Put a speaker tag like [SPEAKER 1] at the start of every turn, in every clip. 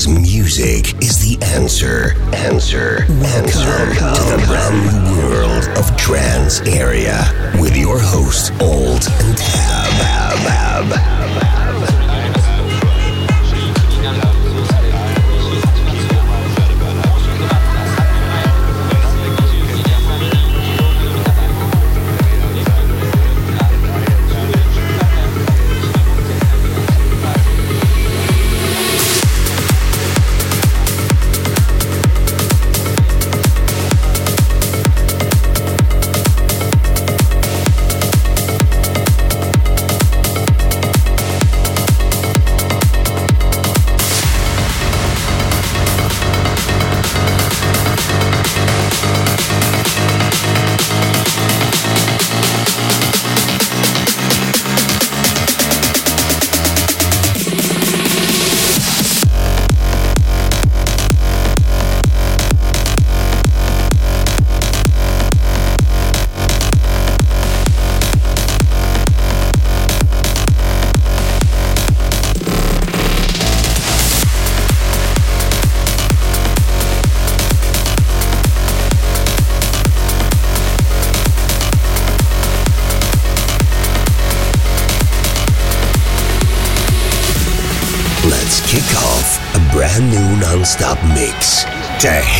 [SPEAKER 1] Because music is the answer. Answer. Answer to the brand new world of trance area with your host, Old and Tab. Tab. Tab.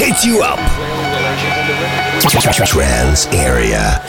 [SPEAKER 1] Hit you up. Trance area.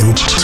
[SPEAKER 1] Group.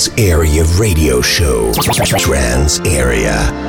[SPEAKER 1] Trance Area Radio Show. Trance Area.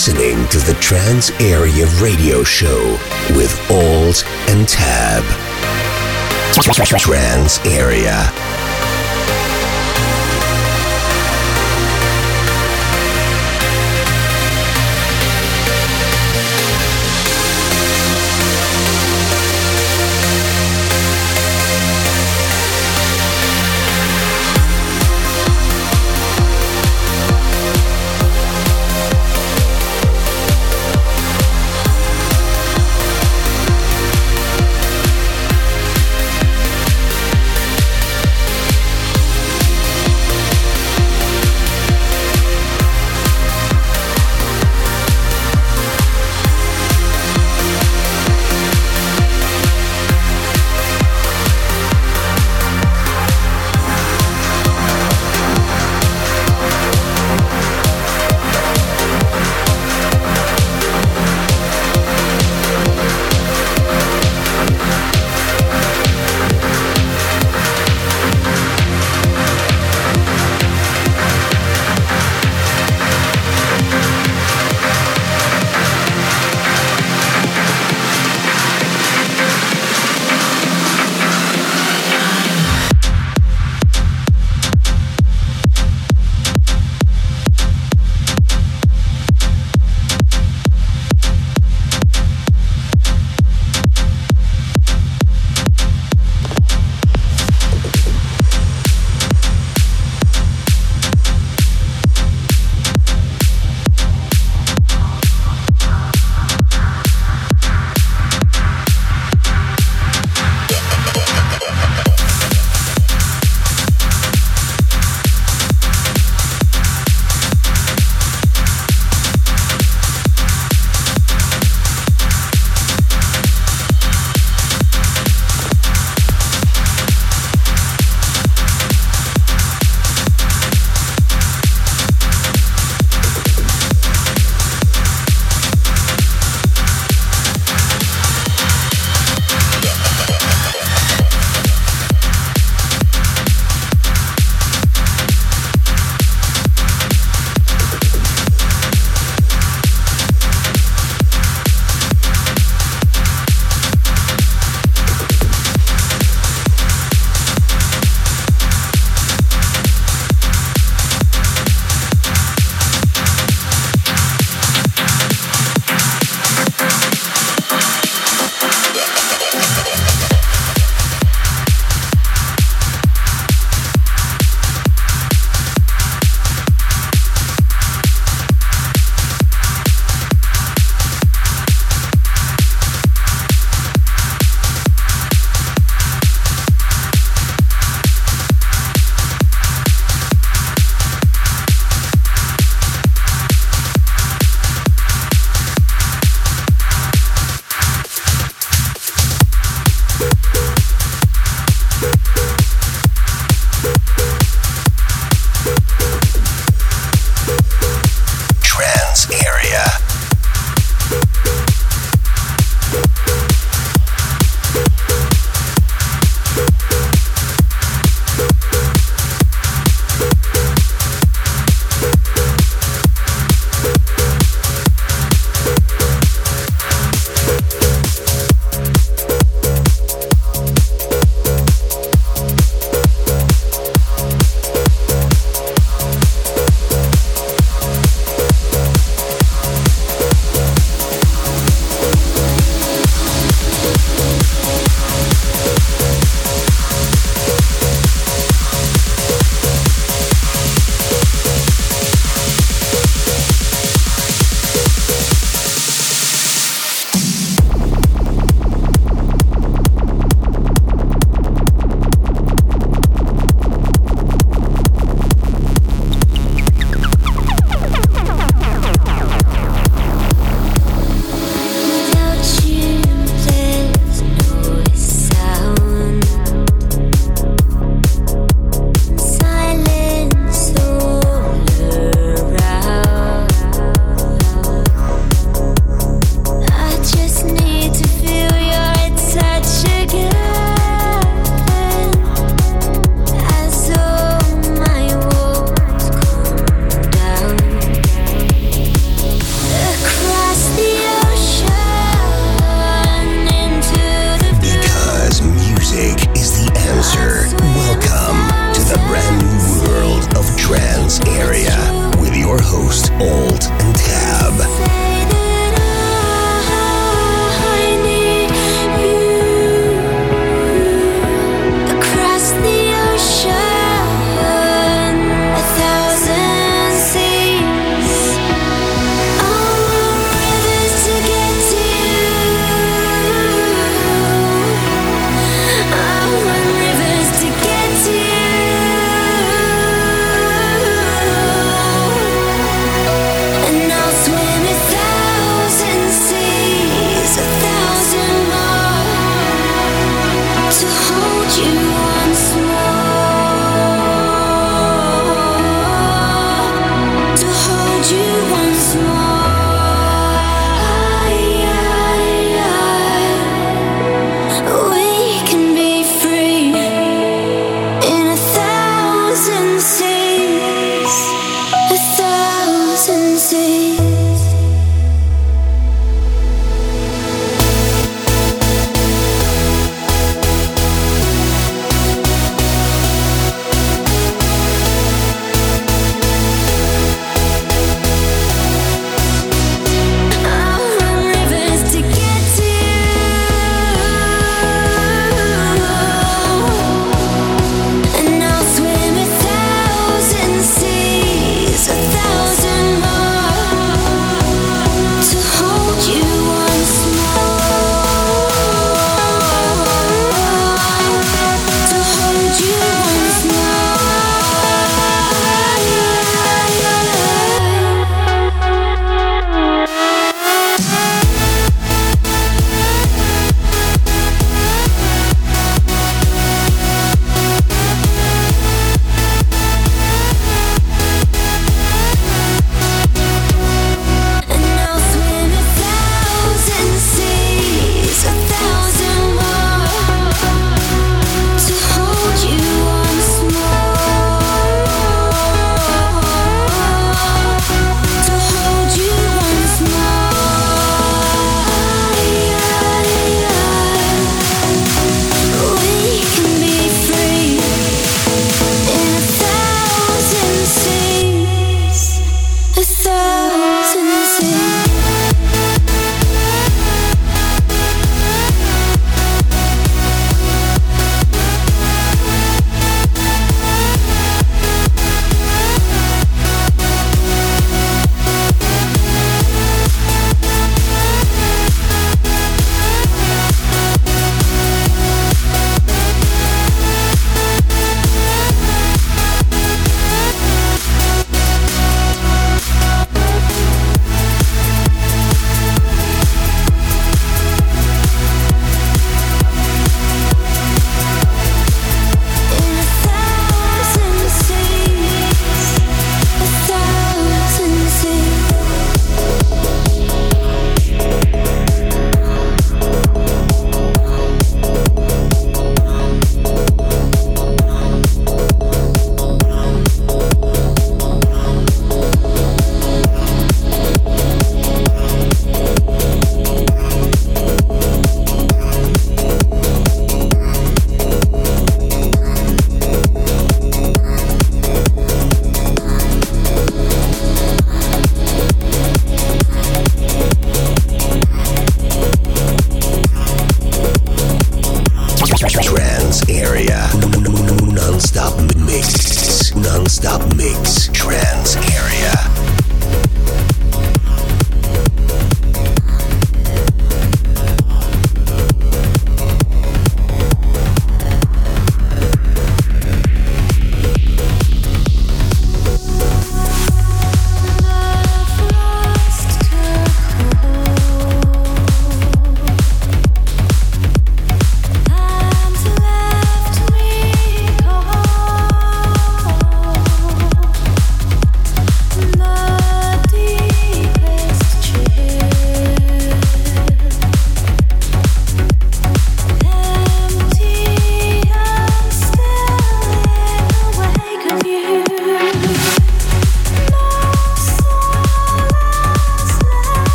[SPEAKER 1] Listening to the Trance Area Radio Show with Alt and Tab. Trance Area.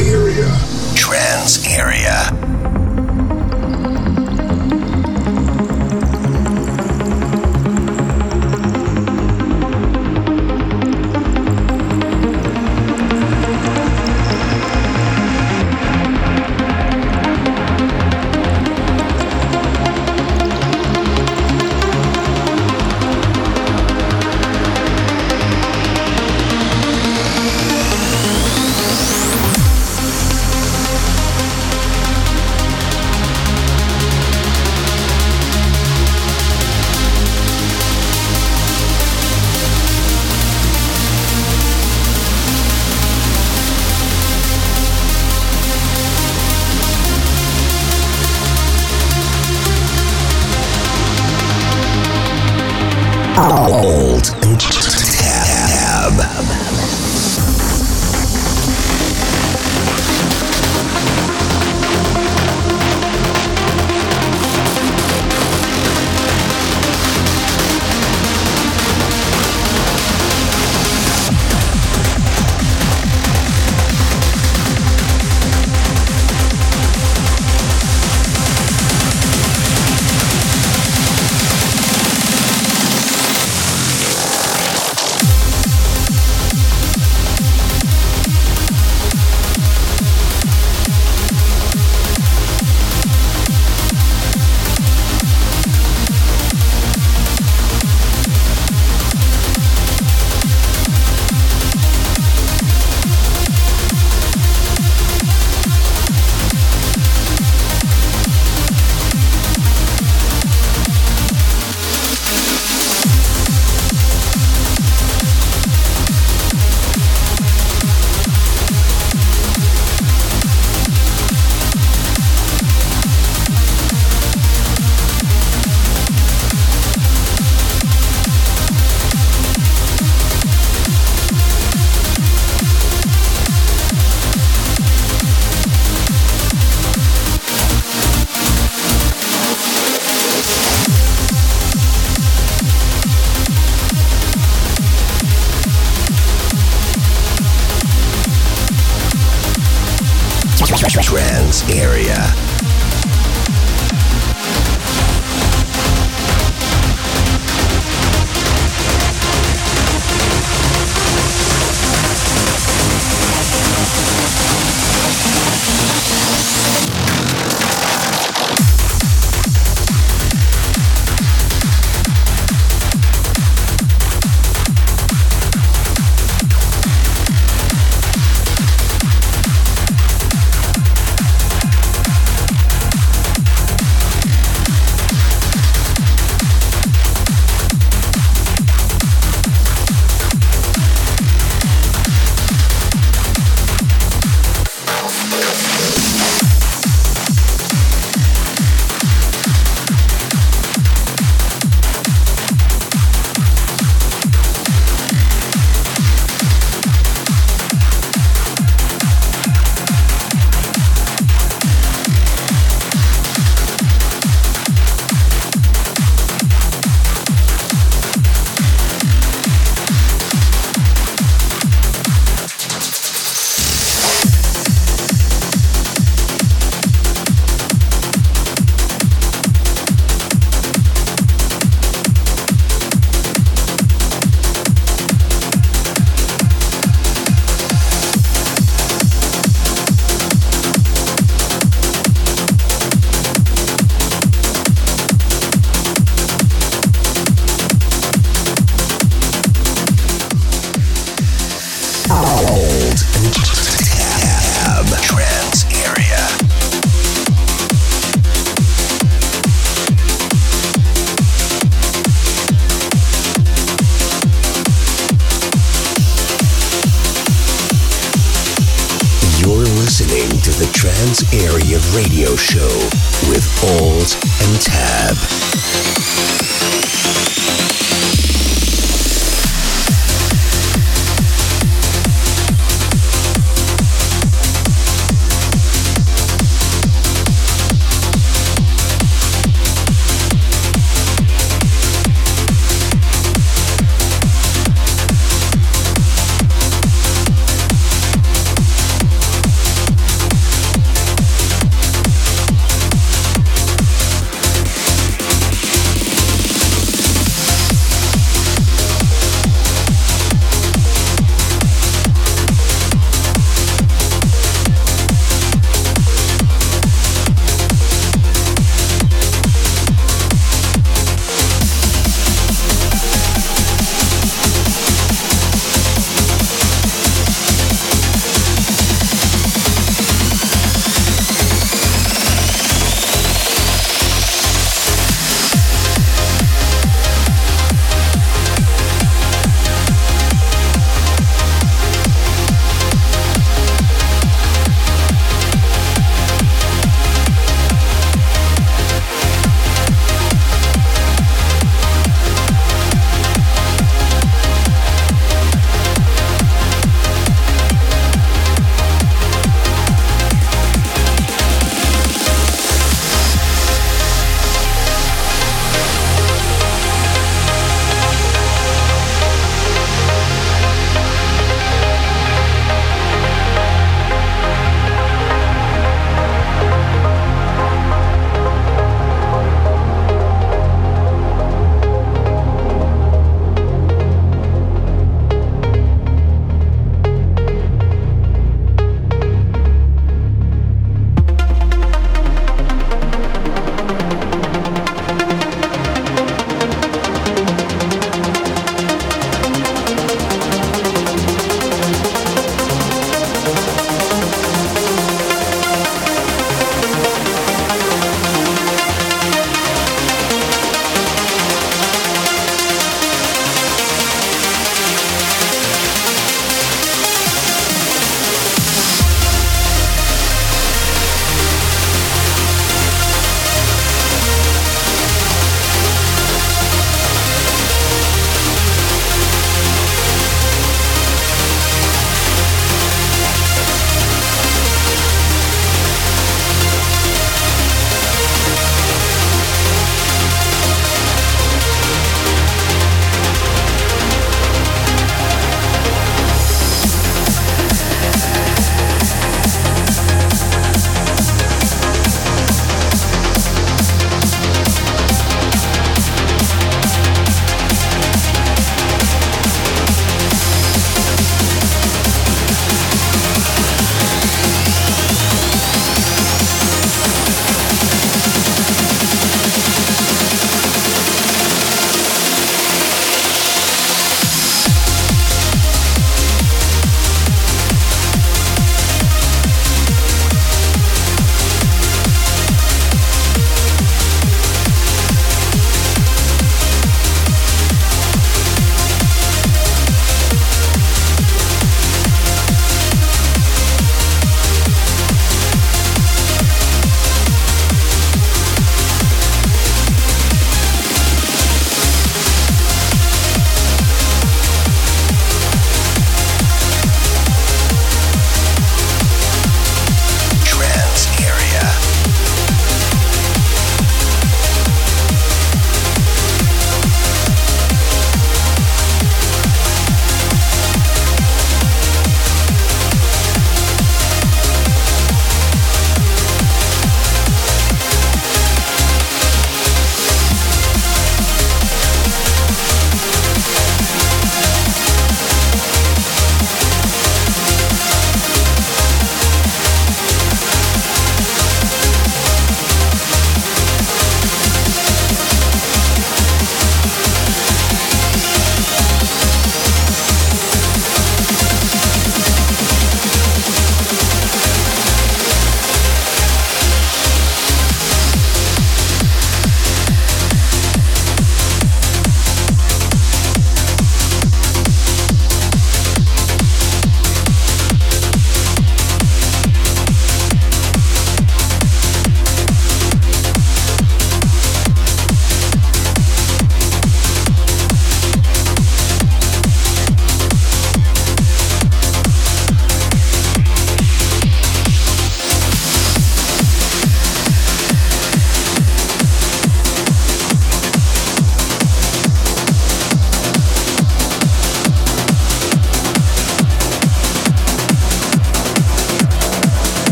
[SPEAKER 1] Area,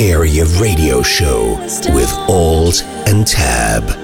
[SPEAKER 2] Area Radio Show with Alt and Tab.